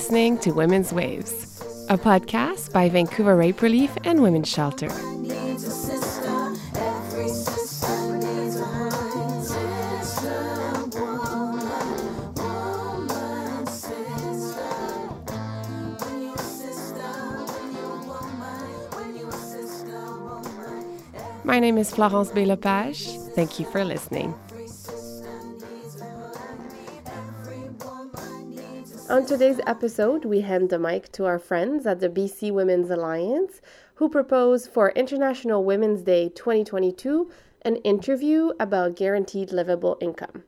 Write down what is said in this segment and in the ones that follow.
listening to Women's Waves, a podcast by Vancouver Rape Relief and Women's Shelter. My name is Florence B. Lepage. Thank you for listening. On today's episode, we hand the mic to our friends at the BC Women's Alliance who propose for International Women's Day 2022 an interview about guaranteed livable income.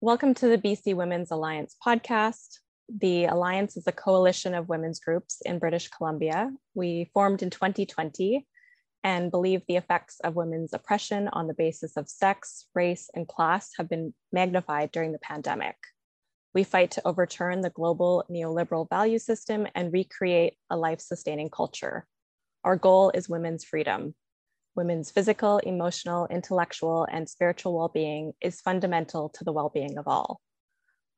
Welcome to the BC Women's Alliance podcast. The Alliance is a coalition of women's groups in British Columbia. We formed in 2020 and believe the effects of women's oppression on the basis of sex, race, and class have been magnified during the pandemic. We fight to overturn the global neoliberal value system and recreate a life sustaining culture. Our goal is women's freedom. Women's physical, emotional, intellectual, and spiritual well being is fundamental to the well being of all.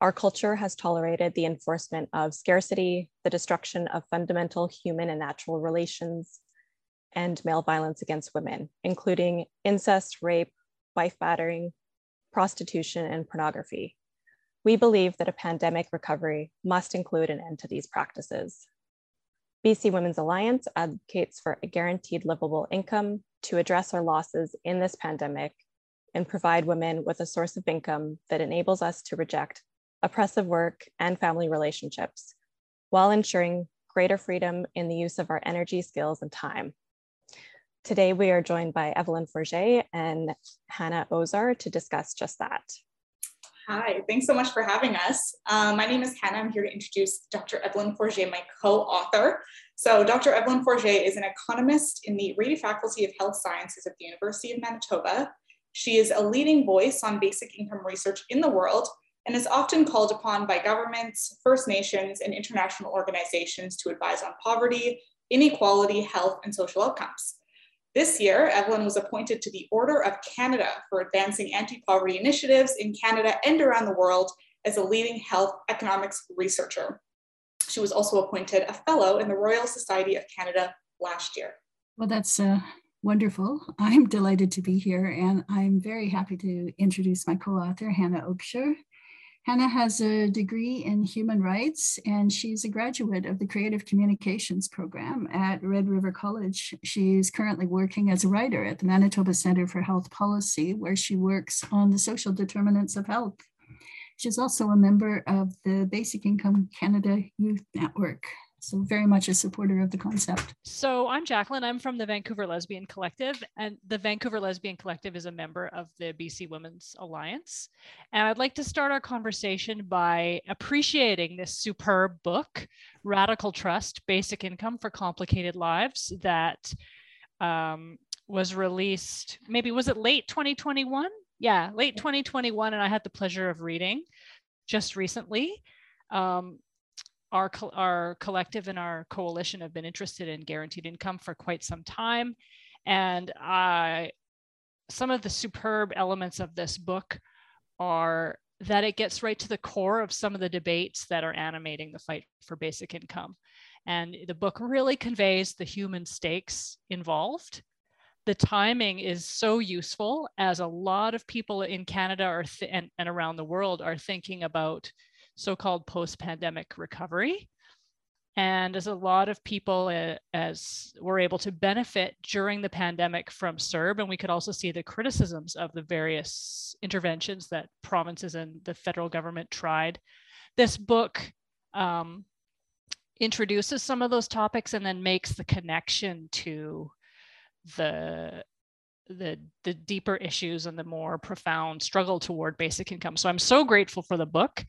Our culture has tolerated the enforcement of scarcity, the destruction of fundamental human and natural relations, and male violence against women, including incest, rape, wife battering, prostitution, and pornography. We believe that a pandemic recovery must include an end to these practices. BC Women's Alliance advocates for a guaranteed livable income to address our losses in this pandemic and provide women with a source of income that enables us to reject oppressive work and family relationships while ensuring greater freedom in the use of our energy, skills, and time. Today, we are joined by Evelyn Forget and Hannah Owczar to discuss just that. Hi, thanks so much for having us. Um, my name is Hannah. I'm here to introduce Dr. Evelyn Forget, my co-author. So Dr. Evelyn Forget is an economist in the Rady Faculty of Health Sciences at the University of Manitoba. She is a leading voice on basic income research in the world and is often called upon by governments, First Nations, and international organizations to advise on poverty, inequality, health, and social outcomes. This year, Evelyn was appointed to the Order of Canada for advancing anti-poverty initiatives in Canada and around the world as a leading health economics researcher. She was also appointed a fellow in the Royal Society of Canada last year. Well, that's uh, wonderful. I'm delighted to be here, and I'm very happy to introduce my co-author, Hannah Owczar. Hannah has a degree in human rights and she's a graduate of the Creative Communications program at Red River College. She's currently working as a writer at the Manitoba Center for Health Policy, where she works on the social determinants of health. She's also a member of the Basic Income Canada Youth Network. So, very much a supporter of the concept. So, I'm Jacqueline. I'm from the Vancouver Lesbian Collective, and the Vancouver Lesbian Collective is a member of the BC Women's Alliance. And I'd like to start our conversation by appreciating this superb book, Radical Trust Basic Income for Complicated Lives, that um, was released maybe was it late 2021? Yeah, late 2021. And I had the pleasure of reading just recently. Um, our, our collective and our coalition have been interested in guaranteed income for quite some time. And some of the superb elements of this book are that it gets right to the core of some of the debates that are animating the fight for basic income. And the book really conveys the human stakes involved. The timing is so useful as a lot of people in Canada are th- and, and around the world are thinking about so-called post-pandemic recovery. And as a lot of people uh, as were able to benefit during the pandemic from CERB and we could also see the criticisms of the various interventions that provinces and the federal government tried this book um, introduces some of those topics and then makes the connection to the the the deeper issues and the more profound struggle toward basic income. So I'm so grateful for the book.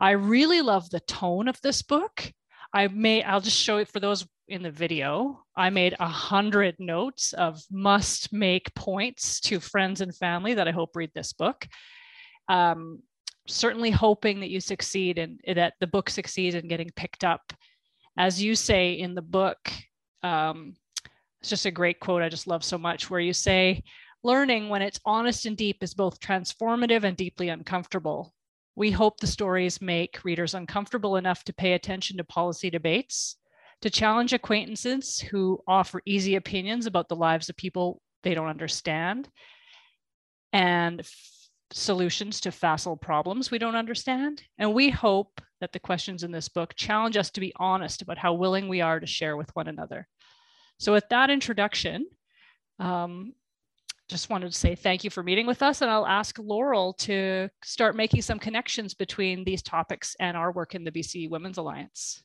I really love the tone of this book. I may I'll just show it for those in the video. I made a hundred notes of must make points to friends and family that I hope read this book. Um, certainly hoping that you succeed and that the book succeeds in getting picked up. As you say in the book, um, it's just a great quote I just love so much, where you say, learning when it's honest and deep is both transformative and deeply uncomfortable. We hope the stories make readers uncomfortable enough to pay attention to policy debates, to challenge acquaintances who offer easy opinions about the lives of people they don't understand, and solutions to facile problems we don't understand. And we hope that the questions in this book challenge us to be honest about how willing we are to share with one another. So, with that introduction, um, just wanted to say thank you for meeting with us, and I'll ask Laurel to start making some connections between these topics and our work in the BC Women's Alliance.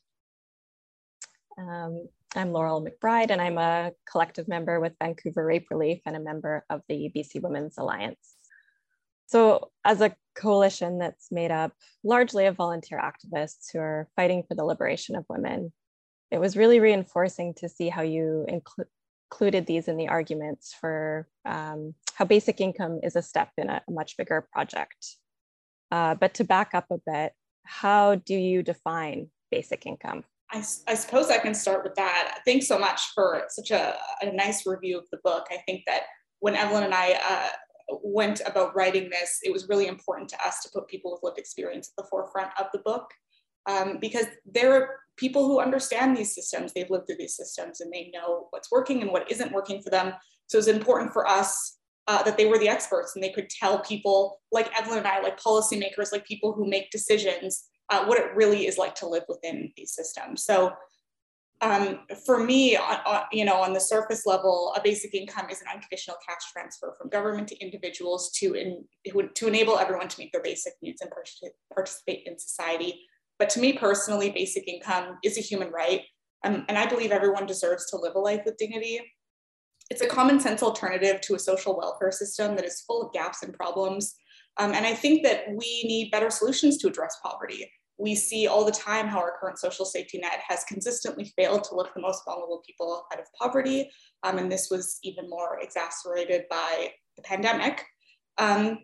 Um, I'm Laurel McBride, and I'm a collective member with Vancouver Rape Relief and a member of the BC Women's Alliance. So, as a coalition that's made up largely of volunteer activists who are fighting for the liberation of women, it was really reinforcing to see how you inclu- included these in the arguments for um, how basic income is a step in a, a much bigger project. Uh, but to back up a bit, how do you define basic income? I, I, suppose I can start with that. Thanks so much for such a, a nice review of the book. I think that when Evelyn and I uh, went about writing this, it was really important to us to put people with lived experience at the forefront of the book um, because there are people who understand these systems, they've lived through these systems and they know what's working and what isn't working for them. So it's important for us uh, that they were the experts and they could tell people like Evelyn and I, like policymakers, like people who make decisions, uh, what it really is like to live within these systems. So um, for me, on, on, you know, on the surface level, a basic income is an unconditional cash transfer from government to individuals to, in, to enable everyone to meet their basic needs and participate in society. But to me personally, basic income is a human right. Um, and I believe everyone deserves to live a life with dignity. It's a common sense alternative to a social welfare system that is full of gaps and problems. Um, and I think that we need better solutions to address poverty we see all the time how our current social safety net has consistently failed to lift the most vulnerable people out of poverty. Um, and this was even more exacerbated by the pandemic. Um,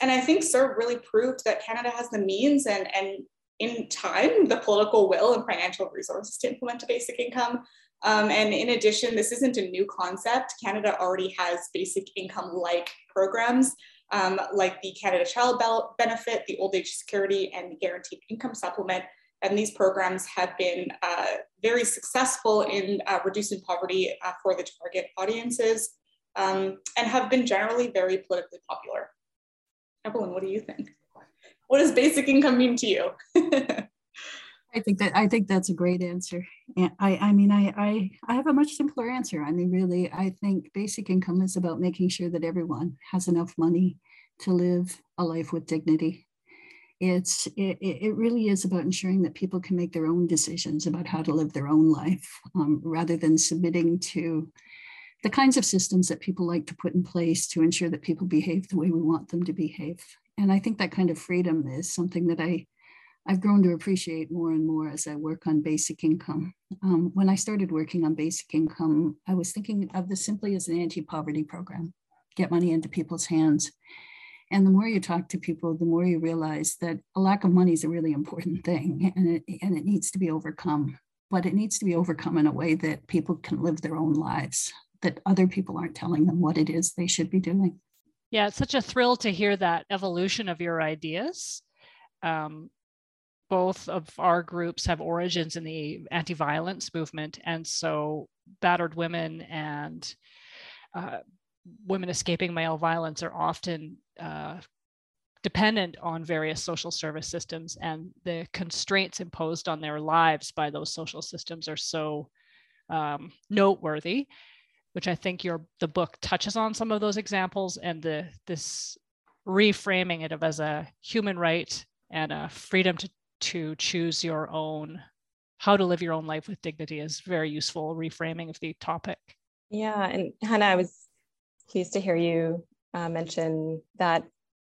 and I think CERB really proved that Canada has the means and, and in time, the political will and financial resources to implement a basic income. Um, and in addition, this isn't a new concept. Canada already has basic income like programs um, like the Canada Child Benefit, the Old Age Security, and the Guaranteed Income Supplement. And these programs have been uh, very successful in uh, reducing poverty uh, for the target audiences um, and have been generally very politically popular. Evelyn, what do you think? What does basic income mean to you? I think that I think that's a great answer. I, I mean, I, I, I have a much simpler answer. I mean, really, I think basic income is about making sure that everyone has enough money to live a life with dignity. It's it, it really is about ensuring that people can make their own decisions about how to live their own life, um, rather than submitting to the kinds of systems that people like to put in place to ensure that people behave the way we want them to behave. And I think that kind of freedom is something that I I've grown to appreciate more and more as I work on basic income. Um, when I started working on basic income, I was thinking of this simply as an anti poverty program get money into people's hands. And the more you talk to people, the more you realize that a lack of money is a really important thing and it, and it needs to be overcome. But it needs to be overcome in a way that people can live their own lives, that other people aren't telling them what it is they should be doing. Yeah, it's such a thrill to hear that evolution of your ideas. Um, both of our groups have origins in the anti-violence movement and so battered women and uh, women escaping male violence are often uh, dependent on various social service systems and the constraints imposed on their lives by those social systems are so um, noteworthy which i think your the book touches on some of those examples and the this reframing it as a human right and a freedom to to choose your own how to live your own life with dignity is very useful reframing of the topic. Yeah and hannah i was pleased to hear you uh, mention that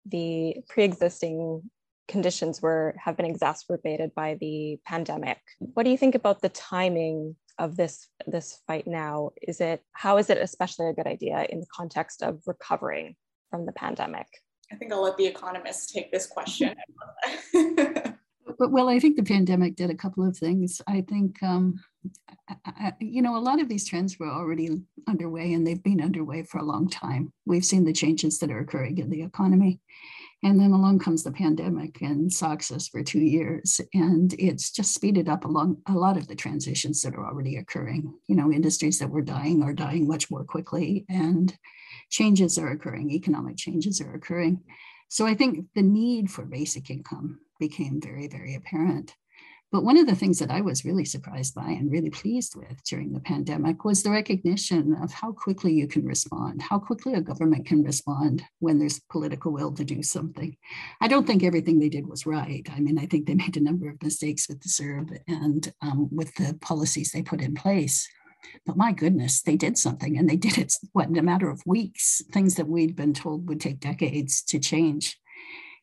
the pre-existing conditions were have been exacerbated by the pandemic. What do you think about the timing of this this fight now is it how is it especially a good idea in the context of recovering from the pandemic i think i'll let the economists take this question but well, I think the pandemic did a couple of things. I think, um, I, you know, a lot of these trends were already underway and they've been underway for a long time. We've seen the changes that are occurring in the economy. And then along comes the pandemic and socks us for two years. And it's just speeded up along a lot of the transitions that are already occurring. You know, industries that were dying are dying much more quickly, and changes are occurring, economic changes are occurring. So I think the need for basic income became very, very apparent. But one of the things that I was really surprised by and really pleased with during the pandemic was the recognition of how quickly you can respond, how quickly a government can respond when there's political will to do something. I don't think everything they did was right. I mean, I think they made a number of mistakes with the CERB and um, with the policies they put in place. But my goodness, they did something and they did it, what, in a matter of weeks, things that we'd been told would take decades to change.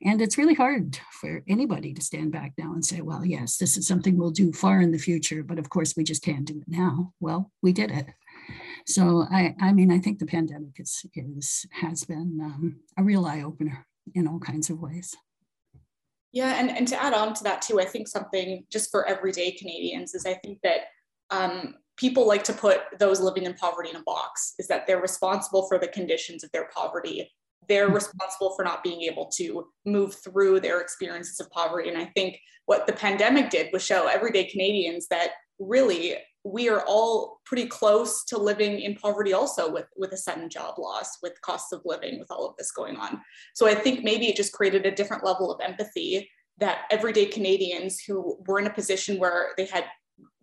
And it's really hard for anybody to stand back now and say, well, yes, this is something we'll do far in the future, but of course we just can't do it now. Well, we did it. So I, I mean, I think the pandemic is, is has been um, a real eye opener in all kinds of ways. Yeah, and, and to add on to that too, I think something just for everyday Canadians is I think that um, people like to put those living in poverty in a box, is that they're responsible for the conditions of their poverty they're responsible for not being able to move through their experiences of poverty. And I think what the pandemic did was show everyday Canadians that really we are all pretty close to living in poverty also with, with a sudden job loss, with costs of living, with all of this going on. So I think maybe it just created a different level of empathy that everyday Canadians who were in a position where they had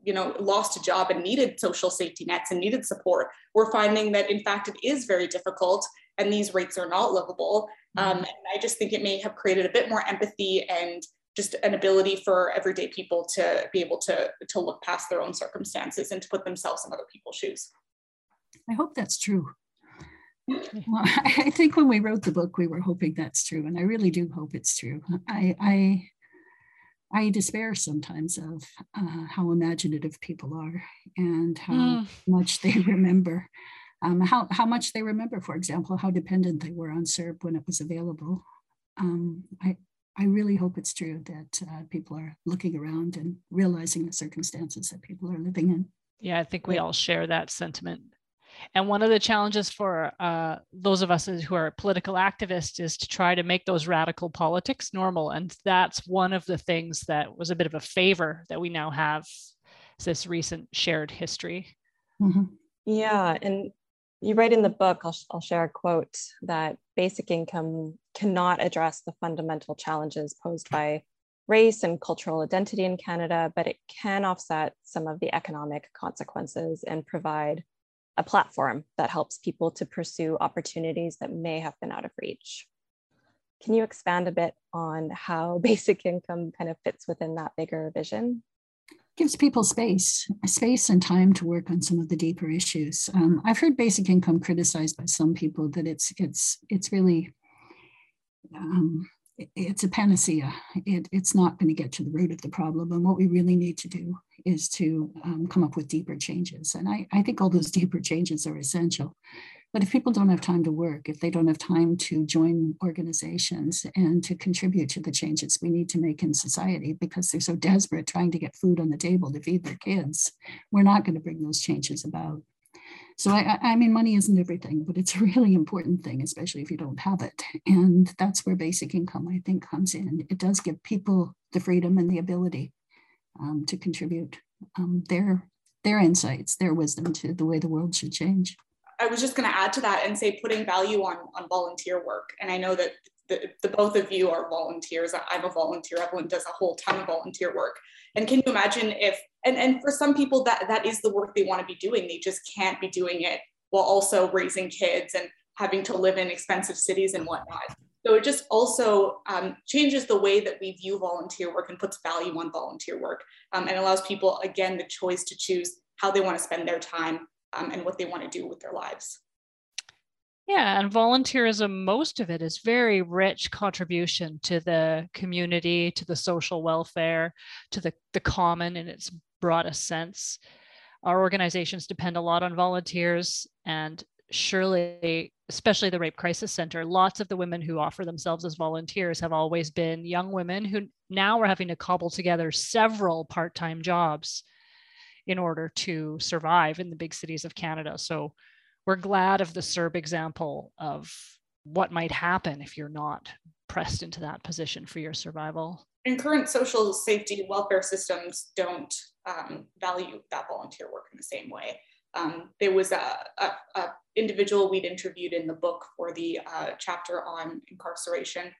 you know lost a job and needed social safety nets and needed support we're finding that in fact it is very difficult and these rates are not livable. Um, mm-hmm. and I just think it may have created a bit more empathy and just an ability for everyday people to be able to, to look past their own circumstances and to put themselves in other people's shoes. I hope that's true. Well, I think when we wrote the book, we were hoping that's true, and I really do hope it's true. I I, I despair sometimes of uh, how imaginative people are and how mm. much they remember um, how, how much they remember, for example, how dependent they were on CERB when it was available. Um, I, I really hope it's true that uh, people are looking around and realizing the circumstances that people are living in. Yeah, I think we all share that sentiment. And one of the challenges for uh, those of us who are political activists is to try to make those radical politics normal. And that's one of the things that was a bit of a favor that we now have this recent shared history. Mm-hmm. Yeah. And you write in the book, I'll, I'll share a quote that basic income cannot address the fundamental challenges posed by race and cultural identity in Canada, but it can offset some of the economic consequences and provide a platform that helps people to pursue opportunities that may have been out of reach. Can you expand a bit on how basic income kind of fits within that bigger vision? Gives people space, space and time to work on some of the deeper issues. Um, I've heard basic income criticized by some people that it's it's it's really um, it's a panacea. It, it's not going to get to the root of the problem. And what we really need to do is to um, come up with deeper changes. And I, I think all those deeper changes are essential. But if people don't have time to work, if they don't have time to join organizations and to contribute to the changes we need to make in society because they're so desperate trying to get food on the table to feed their kids, we're not going to bring those changes about. So I, I mean, money isn't everything, but it's a really important thing, especially if you don't have it. And that's where basic income, I think, comes in. It does give people the freedom and the ability um, to contribute um, their their insights, their wisdom to the way the world should change. I was just going to add to that and say putting value on on volunteer work. And I know that the, the both of you are volunteers. I'm a volunteer. Evelyn does a whole ton of volunteer work. And can you imagine if and and for some people that that is the work they want to be doing. They just can't be doing it while also raising kids and having to live in expensive cities and whatnot. So it just also um, changes the way that we view volunteer work and puts value on volunteer work um, and allows people, again, the choice to choose how they want to spend their time um, and what they want to do with their lives. Yeah, and volunteerism, most of it is very rich contribution to the community, to the social welfare, to the, the common in its broadest sense. Our organizations depend a lot on volunteers, and surely, especially the Rape Crisis Center, lots of the women who offer themselves as volunteers have always been young women who now are having to cobble together several part time jobs in order to survive in the big cities of Canada. So we're glad of the CERB example of what might happen if you're not pressed into that position for your survival? And current social safety welfare systems don't um, value that volunteer work in the same way. Um, there was a, a, a, individual we'd interviewed in the book for the uh, chapter on incarceration,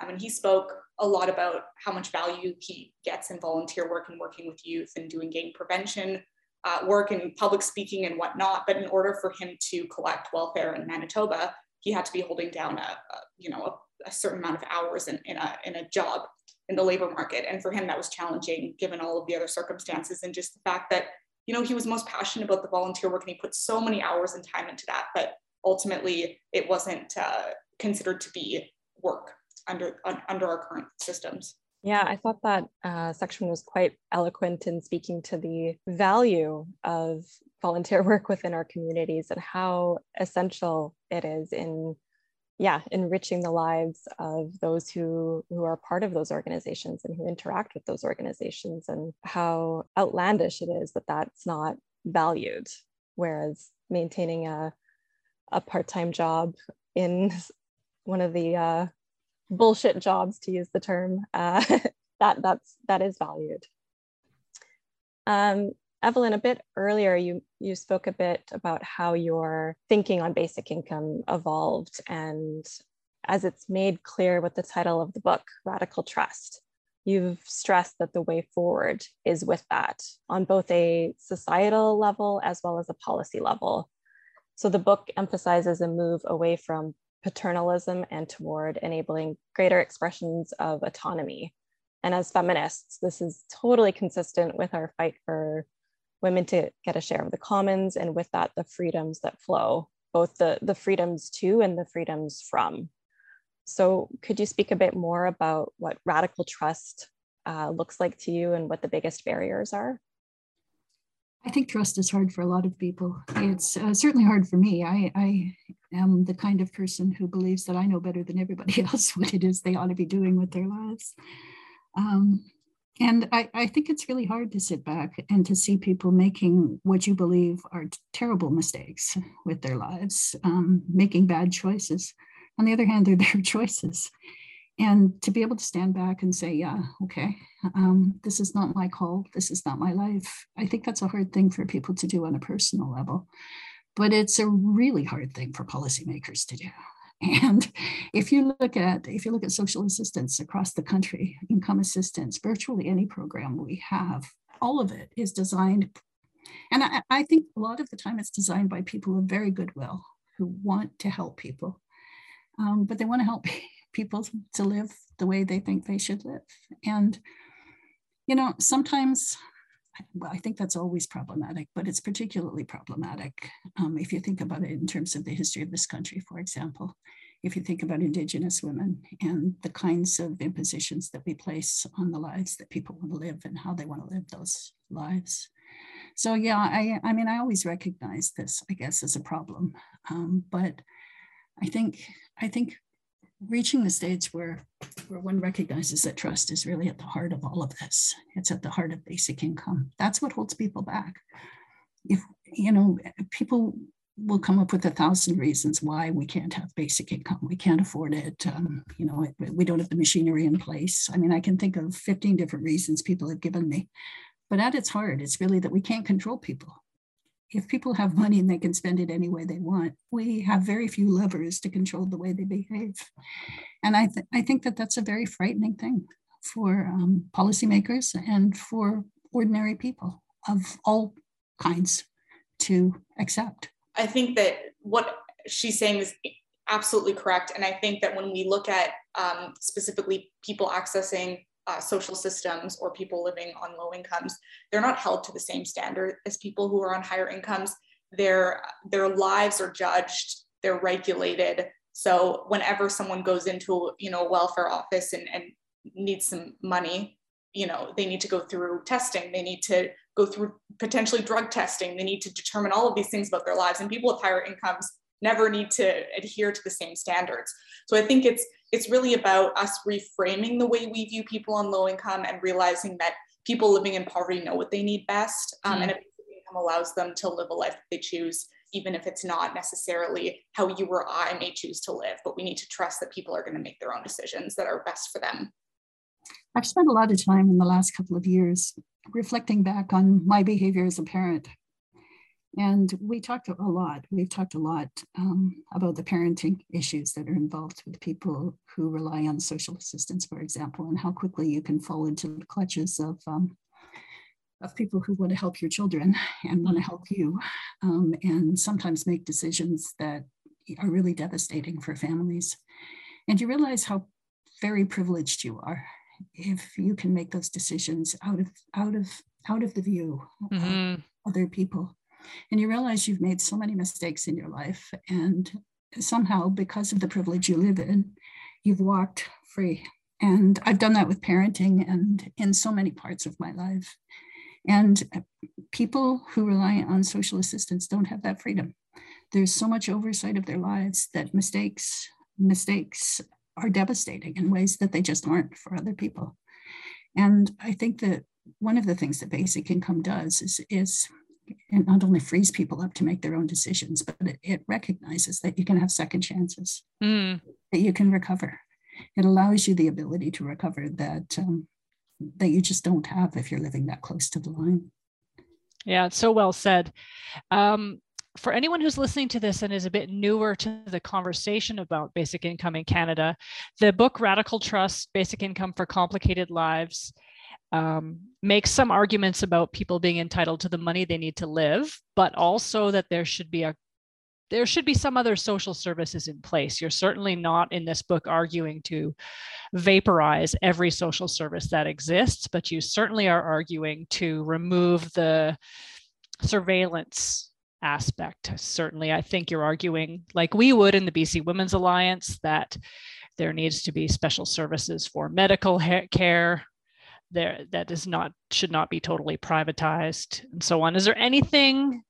um, and he spoke a lot about how much value he gets in volunteer work and working with youth and doing gang prevention uh, work and public speaking and whatnot. But in order for him to collect welfare in Manitoba, he had to be holding down a, a you know a, a, certain amount of hours in, in, a, in a job in the labor market. And for him, that was challenging given all of the other circumstances and just the fact that you know he was most passionate about the volunteer work and he put so many hours and time into that, but ultimately it wasn't uh, considered to be work under under our current systems. Yeah, I thought that uh, section was quite eloquent in speaking to the value of volunteer work within our communities and how essential it is in, yeah, enriching the lives of those who who are part of those organizations and who interact with those organizations, and how outlandish it is that that's not valued, whereas maintaining a a part time job in one of the uh, bullshit jobs to use the term. Uh, that that's that is valued. Um, evelyn a bit earlier you you spoke a bit about how your thinking on basic income evolved and as it's made clear with the title of the book radical trust you've stressed that the way forward is with that on both a societal level as well as a policy level. So the book emphasizes a move away from paternalism and toward enabling greater expressions of autonomy. And as feminists, this is totally consistent with our fight for women to get a share of the commons and with that, the freedoms that flow, both the, the freedoms to and the freedoms from. So could you speak a bit more about what radical trust uh, looks like to you and what the biggest barriers are? I think trust is hard for a lot of people. It's uh, certainly hard for me. I, I am the kind of person who believes that I know better than everybody else what it is they ought to be doing with their lives. Um, and I, I think it's really hard to sit back and to see people making what you believe are terrible mistakes with their lives, um, making bad choices. On the other hand, they're their choices and to be able to stand back and say yeah okay um, this is not my call this is not my life. I think that's a hard thing for people to do on a personal level but it's a really hard thing for policymakers to do. And if you look at if you look at social assistance across the country income assistance virtually any program we have all of it is designed and I, I think a lot of the time it's designed by people of very goodwill who want to help people um, but they want to help people to live the way they think they should live. And, you know, sometimes, well, I think that's always problematic, but it's particularly problematic um, if you think about it in terms of the history of this country, for example. If you think about Indigenous women and the kinds of impositions that we place on the lives that people want to live and how they want to live those lives. So yeah, I, I mean, I always recognize this, I guess, as a problem, um, but I think I think reaching the stage where where one recognizes that trust is really at the heart of all of this. It's at the heart of basic income. That's what holds people back. If you know people will come up with a thousand reasons why we can't have basic income we can't afford it um, you know we don't have the machinery in place. I mean i can think of 15 different reasons people have given me but at its heart it's really that we can't control people if people have money and they can spend it any way they want, we have very few levers to control the way they behave. And I, th- I think that that's a very frightening thing for um, policymakers and for ordinary people of all kinds to accept. I think that what she's saying is absolutely correct. And I think that when we look at um, specifically people accessing uh, social systems or people living on low incomes, they're not held to the same standard as people who are on higher incomes. Their, their lives are judged, they're regulated. So whenever someone goes into you know a welfare office and, and needs some money, you know, they need to go through testing, they need to go through potentially drug testing, they need to determine all of these things about their lives. And people with higher incomes never need to adhere to the same standards. So I think it's it's really about us reframing the way we view people on low income and realizing that people living in poverty know what they need best. Um, mm. And if income allows them to live a life that they choose, even if it's not necessarily how you or I may choose to live. But we need to trust that people are going to make their own decisions that are best for them. I've spent a lot of time in the last couple of years reflecting back on my behavior as a parent. And we talked a lot, we've talked a lot um, about the parenting issues that are involved with people who rely on social assistance, for example, and how quickly you can fall into the clutches of, um, of people who want to help your children and want to help you, um, and sometimes make decisions that are really devastating for families. And you realize how very privileged you are if you can make those decisions out of out of out of the view mm-hmm. of other people and you realize you've made so many mistakes in your life and somehow because of the privilege you live in you've walked free. And i've done that with parenting and in so many parts of my life. And people who rely on social assistance don't have that freedom. There's so much oversight of their lives that mistakes mistakes are devastating in ways that they just aren't for other people. And I think that one of the things that basic income does is, is it not only frees people up to make their own decisions, but it, it recognizes that you can have second chances, mm. that you can recover. It allows you the ability to recover that um, that you just don't have if you're living that close to the line. Yeah, it's so well said. Um, for anyone who's listening to this and is a bit newer to the conversation about basic income in Canada, the book Radical Trust Basic Income for Complicated Lives um, makes some arguments about people being entitled to the money they need to live, but also that there should be a there should be some other social services in place. You're certainly not in this book arguing to vaporize every social service that exists, but you certainly are arguing to remove the surveillance aspect. Certainly, I think you're arguing, like we would in the BC Women's Alliance, that there needs to be special services for medical care. There, that is not should not be totally privatized, and so on. Is there anything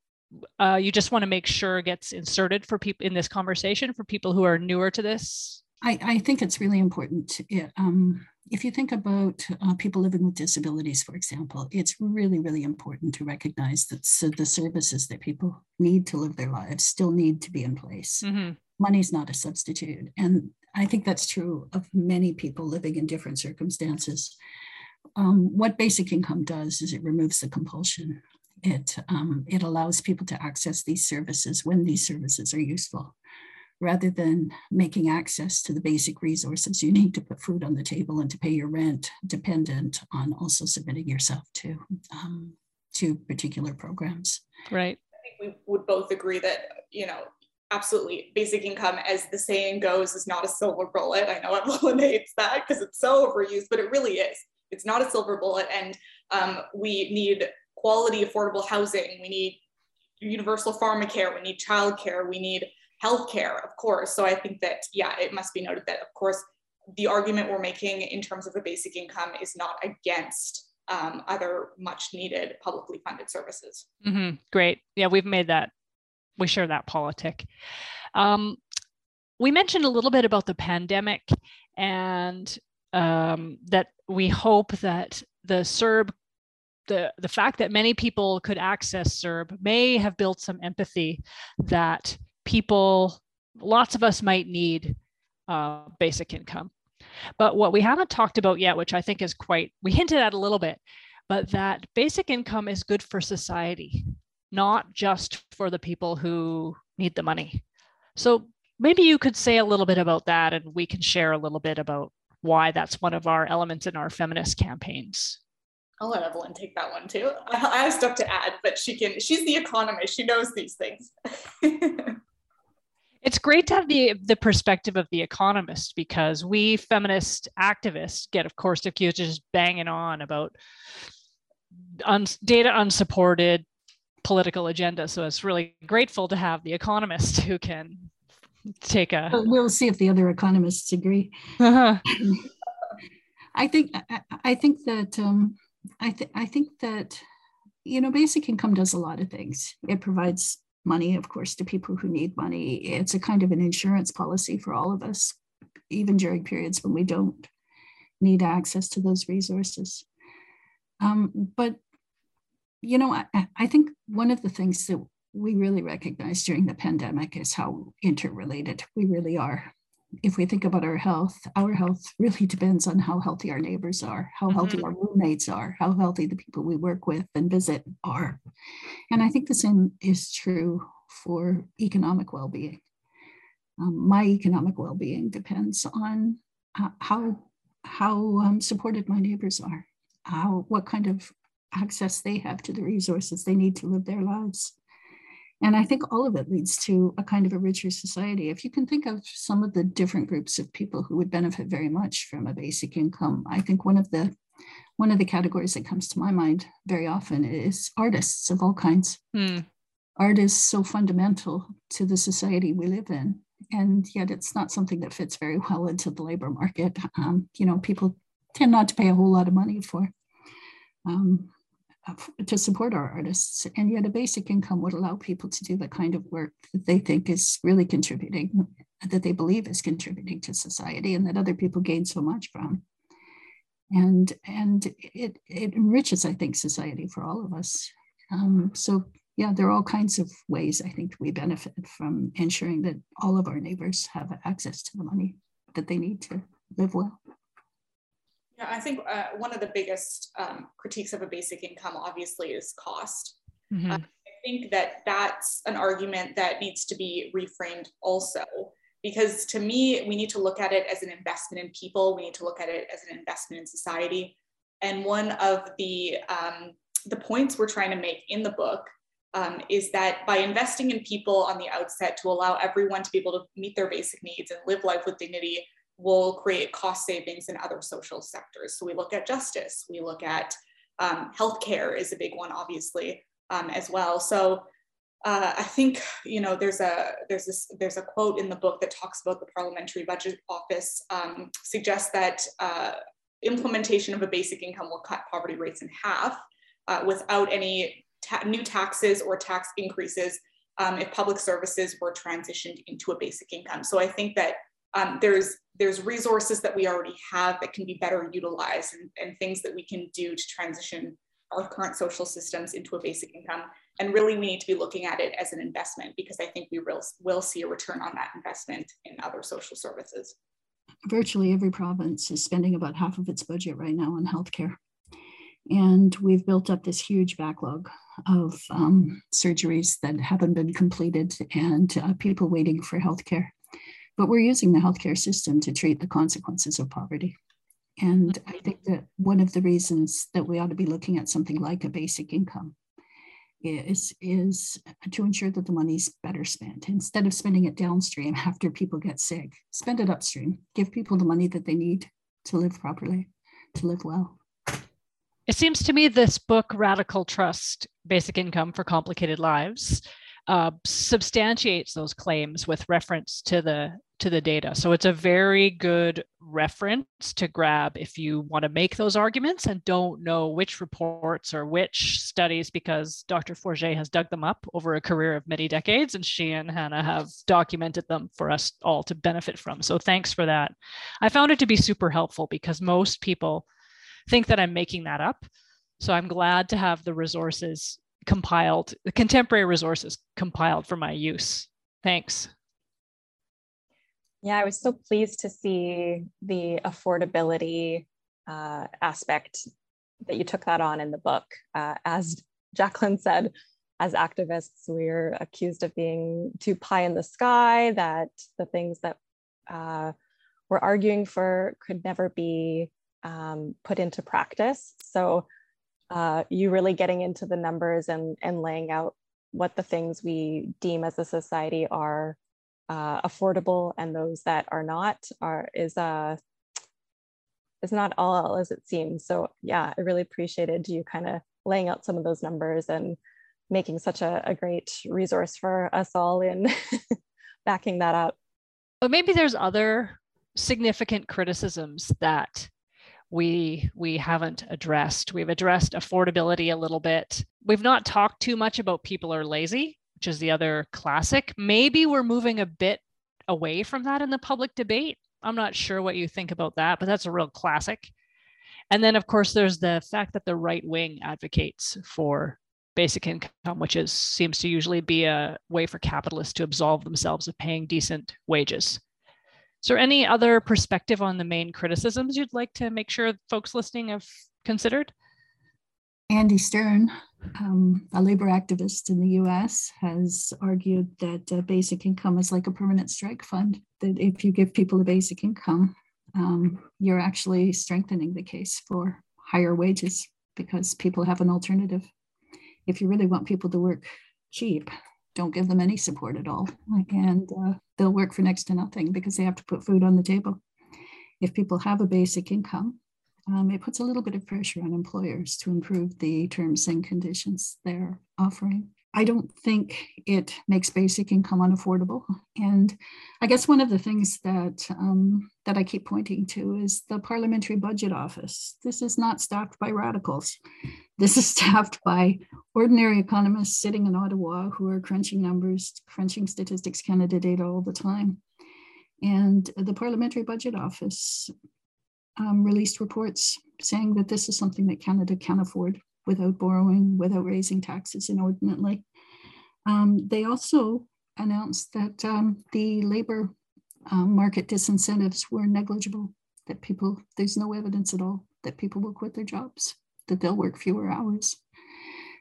uh, you just want to make sure gets inserted for people in this conversation for people who are newer to this? I, I think it's really important. um, if you think about uh, people living with disabilities, for example, it's really, really important to recognize that so the services that people need to live their lives still need to be in place. Mm-hmm. Money's not a substitute. And I think that's true of many people living in different circumstances. Um, what basic income does is it removes the compulsion. It, um, it allows people to access these services when these services are useful rather than making access to the basic resources you need to put food on the table and to pay your rent dependent on also submitting yourself to um, to particular programs. Right. I think we would both agree that you know absolutely basic income as the saying goes is not a silver bullet. I know everyone hates that because it's so overused but it really is it's not a silver bullet and um, we need quality affordable housing we need universal pharmacare we need childcare we need healthcare, of course. So I think that, yeah, it must be noted that, of course, the argument we're making in terms of a basic income is not against um, other much needed publicly funded services. Mm-hmm. Great. Yeah, we've made that, we share that politic. Um, we mentioned a little bit about the pandemic and um, that we hope that the CERB, the, the fact that many people could access CERB may have built some empathy that people, lots of us might need uh, basic income. But what we haven't talked about yet, which I think is quite, we hinted at a little bit, but that basic income is good for society, not just for the people who need the money. So maybe you could say a little bit about that and we can share a little bit about why that's one of our elements in our feminist campaigns. I'll let Evelyn take that one too. I have stuff to add, but she can, she's the economist. She knows these things. It's great to have the the perspective of the economist because we feminist activists get, of course, accused of just banging on about un- data unsupported political agenda. So it's really grateful to have the economist who can take a. We'll see if the other economists agree. Uh-huh. I think I, I think that um, I think I think that you know basic income does a lot of things. It provides money, of course, to people who need money. It's a kind of an insurance policy for all of us, even during periods when we don't need access to those resources. Um, but, you know, I, I think one of the things that we really recognize during the pandemic is how interrelated we really are. If we think about our health, our health really depends on how healthy our neighbors are, how mm-hmm. healthy our roommates are, how healthy the people we work with and visit are. And I think the same is true for economic well being. Um, my economic well being depends on uh, how, how um, supported my neighbors are, how, what kind of access they have to the resources they need to live their lives. And I think all of it leads to a kind of a richer society. If you can think of some of the different groups of people who would benefit very much from a basic income, I think one of the one of the categories that comes to my mind very often is artists of all kinds. Mm. Art is so fundamental to the society we live in, and yet it's not something that fits very well into the labor market. Um, you know, people tend not to pay a whole lot of money for. Um, to support our artists. And yet, a basic income would allow people to do the kind of work that they think is really contributing, that they believe is contributing to society, and that other people gain so much from. And and it it enriches, I think, society for all of us. Um, so yeah, there are all kinds of ways I think we benefit from ensuring that all of our neighbors have access to the money that they need to live well. Yeah, I think uh, one of the biggest um, critiques of a basic income, obviously, is cost. Mm-hmm. Uh, I think that that's an argument that needs to be reframed also, because to me, we need to look at it as an investment in people. We need to look at it as an investment in society. And one of the um, the points we're trying to make in the book um, is that by investing in people on the outset to allow everyone to be able to meet their basic needs and live life with dignity, will create cost savings in other social sectors. So we look at justice, we look at um, healthcare is a big one, obviously, um, as well. So uh, I think you know there's a there's this there's a quote in the book that talks about the Parliamentary Budget Office um, suggests that uh, implementation of a basic income will cut poverty rates in half uh, without any ta new taxes or tax increases um, if public services were transitioned into a basic income. So I think that um, there's there's resources that we already have that can be better utilized and, and things that we can do to transition our current social systems into a basic income. And really, we need to be looking at it as an investment because I think we will, will see a return on that investment in other social services. Virtually every province is spending about half of its budget right now on healthcare. And we've built up this huge backlog of um, surgeries that haven't been completed and uh, people waiting for healthcare. But we're using the healthcare system to treat the consequences of poverty. And I mm-hmm. think that one of the reasons that we ought to be looking at something like a basic income is, is to ensure that the money's better spent. Instead of spending it downstream after people get sick, spend it upstream. Give people the money that they need to live properly, to live well. It seems to me this book, Radical Trust Basic Income for Complicated Lives, uh, substantiates those claims with reference to the to the data. So it's a very good reference to grab if you want to make those arguments and don't know which reports or which studies because Dr. Forget has dug them up over a career of many decades and she and Hannah have documented them for us all to benefit from. So thanks for that. I found it to be super helpful because most people think that I'm making that up. So I'm glad to have the resources compiled, the contemporary resources compiled for my use. Thanks. Yeah, I was so pleased to see the affordability uh, aspect that you took that on in the book. Uh, as Jacqueline said, as activists, we're accused of being too pie in the sky, that the things that uh, we're arguing for could never be um, put into practice. So uh, you really getting into the numbers and, and laying out what the things we deem as a society are uh, affordable and those that are not are is uh is not all as it seems. So yeah i really appreciated you kind of laying out some of those numbers and making such a, a great resource for us all in backing that up. But maybe there's other significant criticisms that we we haven't addressed. We've addressed affordability a little bit. We've not talked too much about people are lazy, which is the other classic. Maybe we're moving a bit away from that in the public debate. I'm not sure what you think about that, but that's a real classic. And then, of course, there's the fact that the right wing advocates for basic income, which is seems to usually be a way for capitalists to absolve themselves of paying decent wages. Is there any other perspective on the main criticisms you'd like to make sure folks listening have considered? Andy Stern, um, a labor activist in the US, has argued that uh, basic income is like a permanent strike fund, that if you give people a basic income, um, you're actually strengthening the case for higher wages because people have an alternative. If you really want people to work cheap, don't give them any support at all. And uh, they'll work for next to nothing because they have to put food on the table. If people have a basic income, um, it puts a little bit of pressure on employers to improve the terms and conditions they're offering. I don't think it makes basic income unaffordable. And I guess one of the things that um, that I keep pointing to is the Parliamentary Budget Office. This is not staffed by radicals. This is staffed by ordinary economists sitting in Ottawa who are crunching numbers, crunching Statistics Canada data all the time. And the Parliamentary Budget Office um, released reports saying that this is something that Canada can afford without borrowing, without raising taxes inordinately. Um, they also announced that um, the labor um, market disincentives were negligible, that people, there's no evidence at all that people will quit their jobs, that they'll work fewer hours.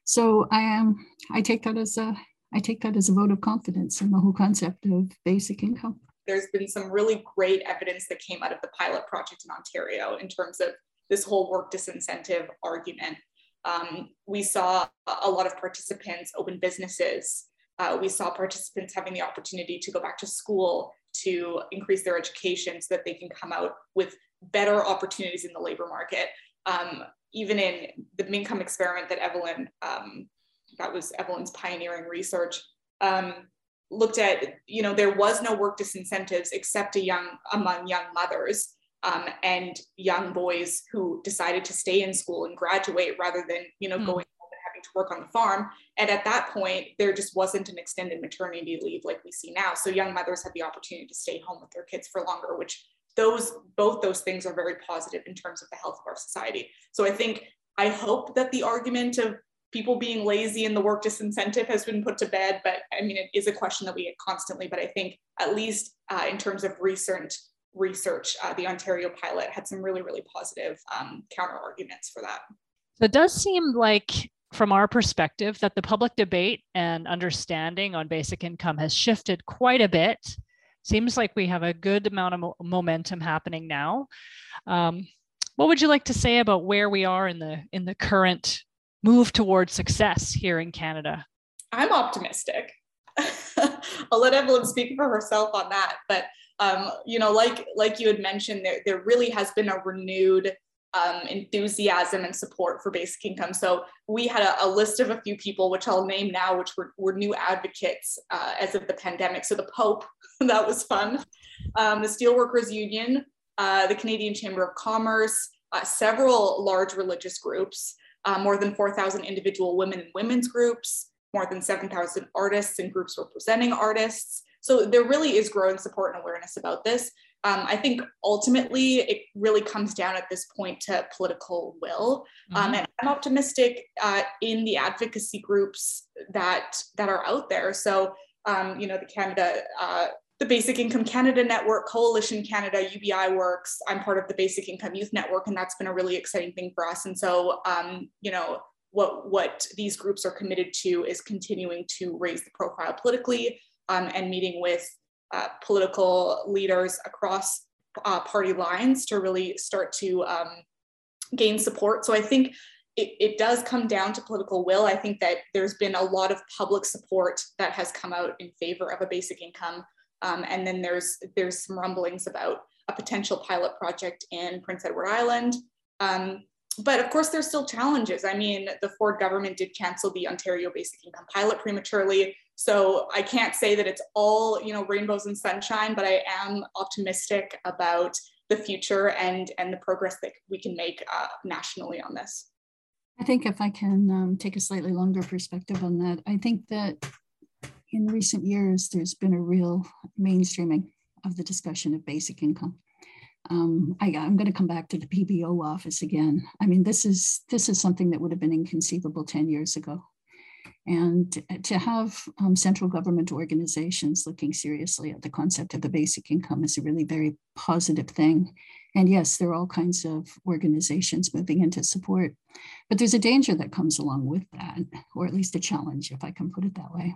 So I am, I take that as a, I take that as a vote of confidence in the whole concept of basic income. There's been some really great evidence that came out of the pilot project in Ontario in terms of this whole work disincentive argument um, we saw a lot of participants open businesses. Uh, we saw participants having the opportunity to go back to school to increase their education so that they can come out with better opportunities in the labor market. Um, even in the income experiment that Evelyn, um, that was Evelyn's pioneering research, um, looked at, you know, there was no work disincentives except young among young mothers um, and young boys who decided to stay in school and graduate rather than you know mm. going and having to work on the farm. And at that point there just wasn't an extended maternity leave like we see now. So young mothers had the opportunity to stay home with their kids for longer which those both those things are very positive in terms of the health of our society. So i think i hope that the argument of people being lazy and the work disincentive has been put to bed but i mean it is a question that we get constantly but i think at least uh, in terms of recent research, uh, the Ontario pilot had some really, really positive um, counter arguments for that. So it does seem like, from our perspective, that the public debate and understanding on basic income has shifted quite a bit. Seems like we have a good amount of mo- momentum happening now. Um, what would you like to say about where we are in the in the current move towards success here in Canada? I'm optimistic. I'll let Evelyn speak for herself on that, but um, you know, like like you had mentioned, there there really has been a renewed um, enthusiasm and support for basic income. So we had a, a, list of a few people, which I'll name now, which were, were new advocates uh, as of the pandemic. So the Pope, that was fun. Um, the Steelworkers Union, uh, the Canadian Chamber of Commerce, uh, several large religious groups, uh, more than 4,000 individual women and women's groups, more than 7,000 artists and groups representing artists, so there really is growing support and awareness about this. Um, I think ultimately it really comes down at this point to political will. Um, mm-hmm. Um, and I'm optimistic uh, in the advocacy groups that that are out there. So um, you know the Canada. Uh, the Basic Income Canada Network, Coalition Canada, UBI Works. I'm part of the Basic Income Youth Network, and that's been a really exciting thing for us. And so, um, you know, what what these groups are committed to is continuing to raise the profile politically, um, and meeting with uh, political leaders across uh, party lines to really start to um, gain support. So I think it, it, does come down to political will. I think that there's been a lot of public support that has come out in favor of a basic income. Um, and then there's there's some rumblings about a potential pilot project in Prince Edward Island. Um, but of course, there's still challenges. I mean, the Ford government did cancel the Ontario basic income pilot prematurely. So I can't say that it's all, you know, rainbows and sunshine, but I am optimistic about the future and and the progress that we can make uh, nationally on this. I think if I can um, take a slightly longer perspective on that, I think that in recent years there's been a real mainstreaming of the discussion of basic income. Um, I, am going to come back to the PBO office again. I mean, this is this is something that would have been inconceivable 10 years ago. And to have um, central government organizations looking seriously at the concept of the basic income is a really very positive thing. And yes, there are all kinds of organizations moving into support, but there's a danger that comes along with that, or at least a challenge, if I can put it that way.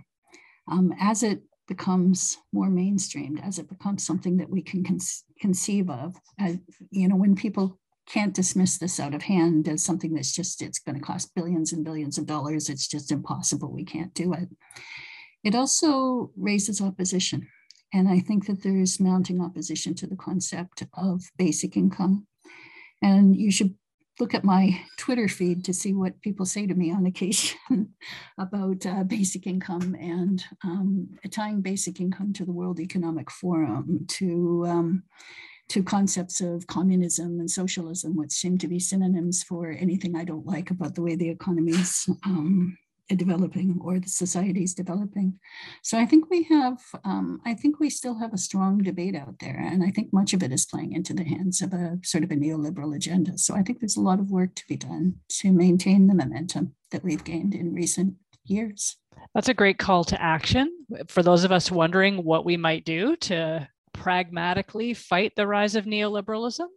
Um, as it becomes more mainstreamed, as it becomes something that we can con- conceive of, as, you know, when people can't dismiss this out of hand as something that's just it's going to cost billions and billions of dollars. It's just impossible. We can't do it. It also raises opposition. And i think that there's mounting opposition to the concept of basic income. And you should look at my twitter feed to see what people say to me on occasion about uh, basic income and um, tying basic income to the world economic forum to um, to concepts of communism and socialism, which seem to be synonyms for anything I don't like about the way the economy is um, developing or the society is developing. So I think we have, um, I think we still have a strong debate out there. And I think much of it is playing into the hands of a sort of a neoliberal agenda. So I think there's a lot of work to be done to maintain the momentum that we've gained in recent years. That's a great call to action for those of us wondering what we might do to pragmatically fight the rise of neoliberalism.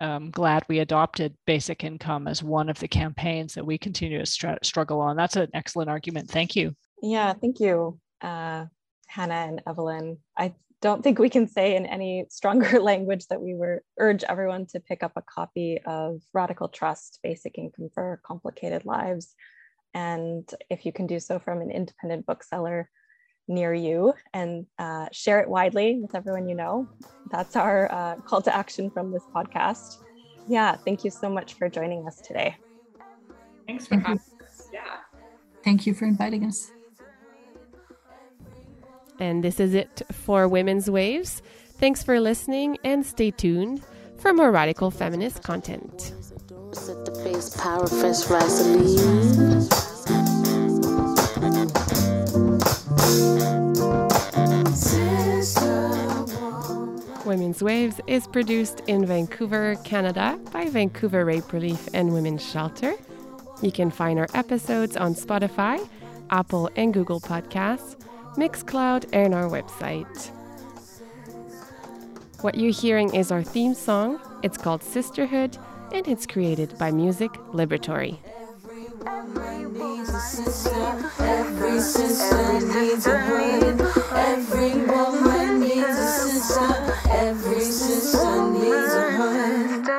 I'm glad we adopted basic income as one of the campaigns that we continue to str- struggle on. That's an excellent argument. Thank you. Yeah, thank you, uh, Hannah and Evelyn. I don't think we can say in any stronger language that we were urge everyone to pick up a copy of Radical Trust, Basic Income for Complicated Lives. And if you can do so from an independent bookseller, near you and uh, share it widely with everyone you know. That's our uh, call to action from this podcast. Yeah, thank you so much for joining us today. Thanks for having us. Yeah. Thank you for inviting us. And this is it for Women's Waves. Thanks for listening and stay tuned for more radical feminist content. Women's Waves is produced in Vancouver, Canada by Vancouver Rape Relief and Women's Shelter. You can find our episodes on Spotify, Apple and Google Podcasts, Mixcloud, and our website. What you're hearing is our theme song. It's called Sisterhood and it's created by Music Liberatory woman needs a sister. Every sister needs a brother. Every woman needs a sister. Every sister needs a brother.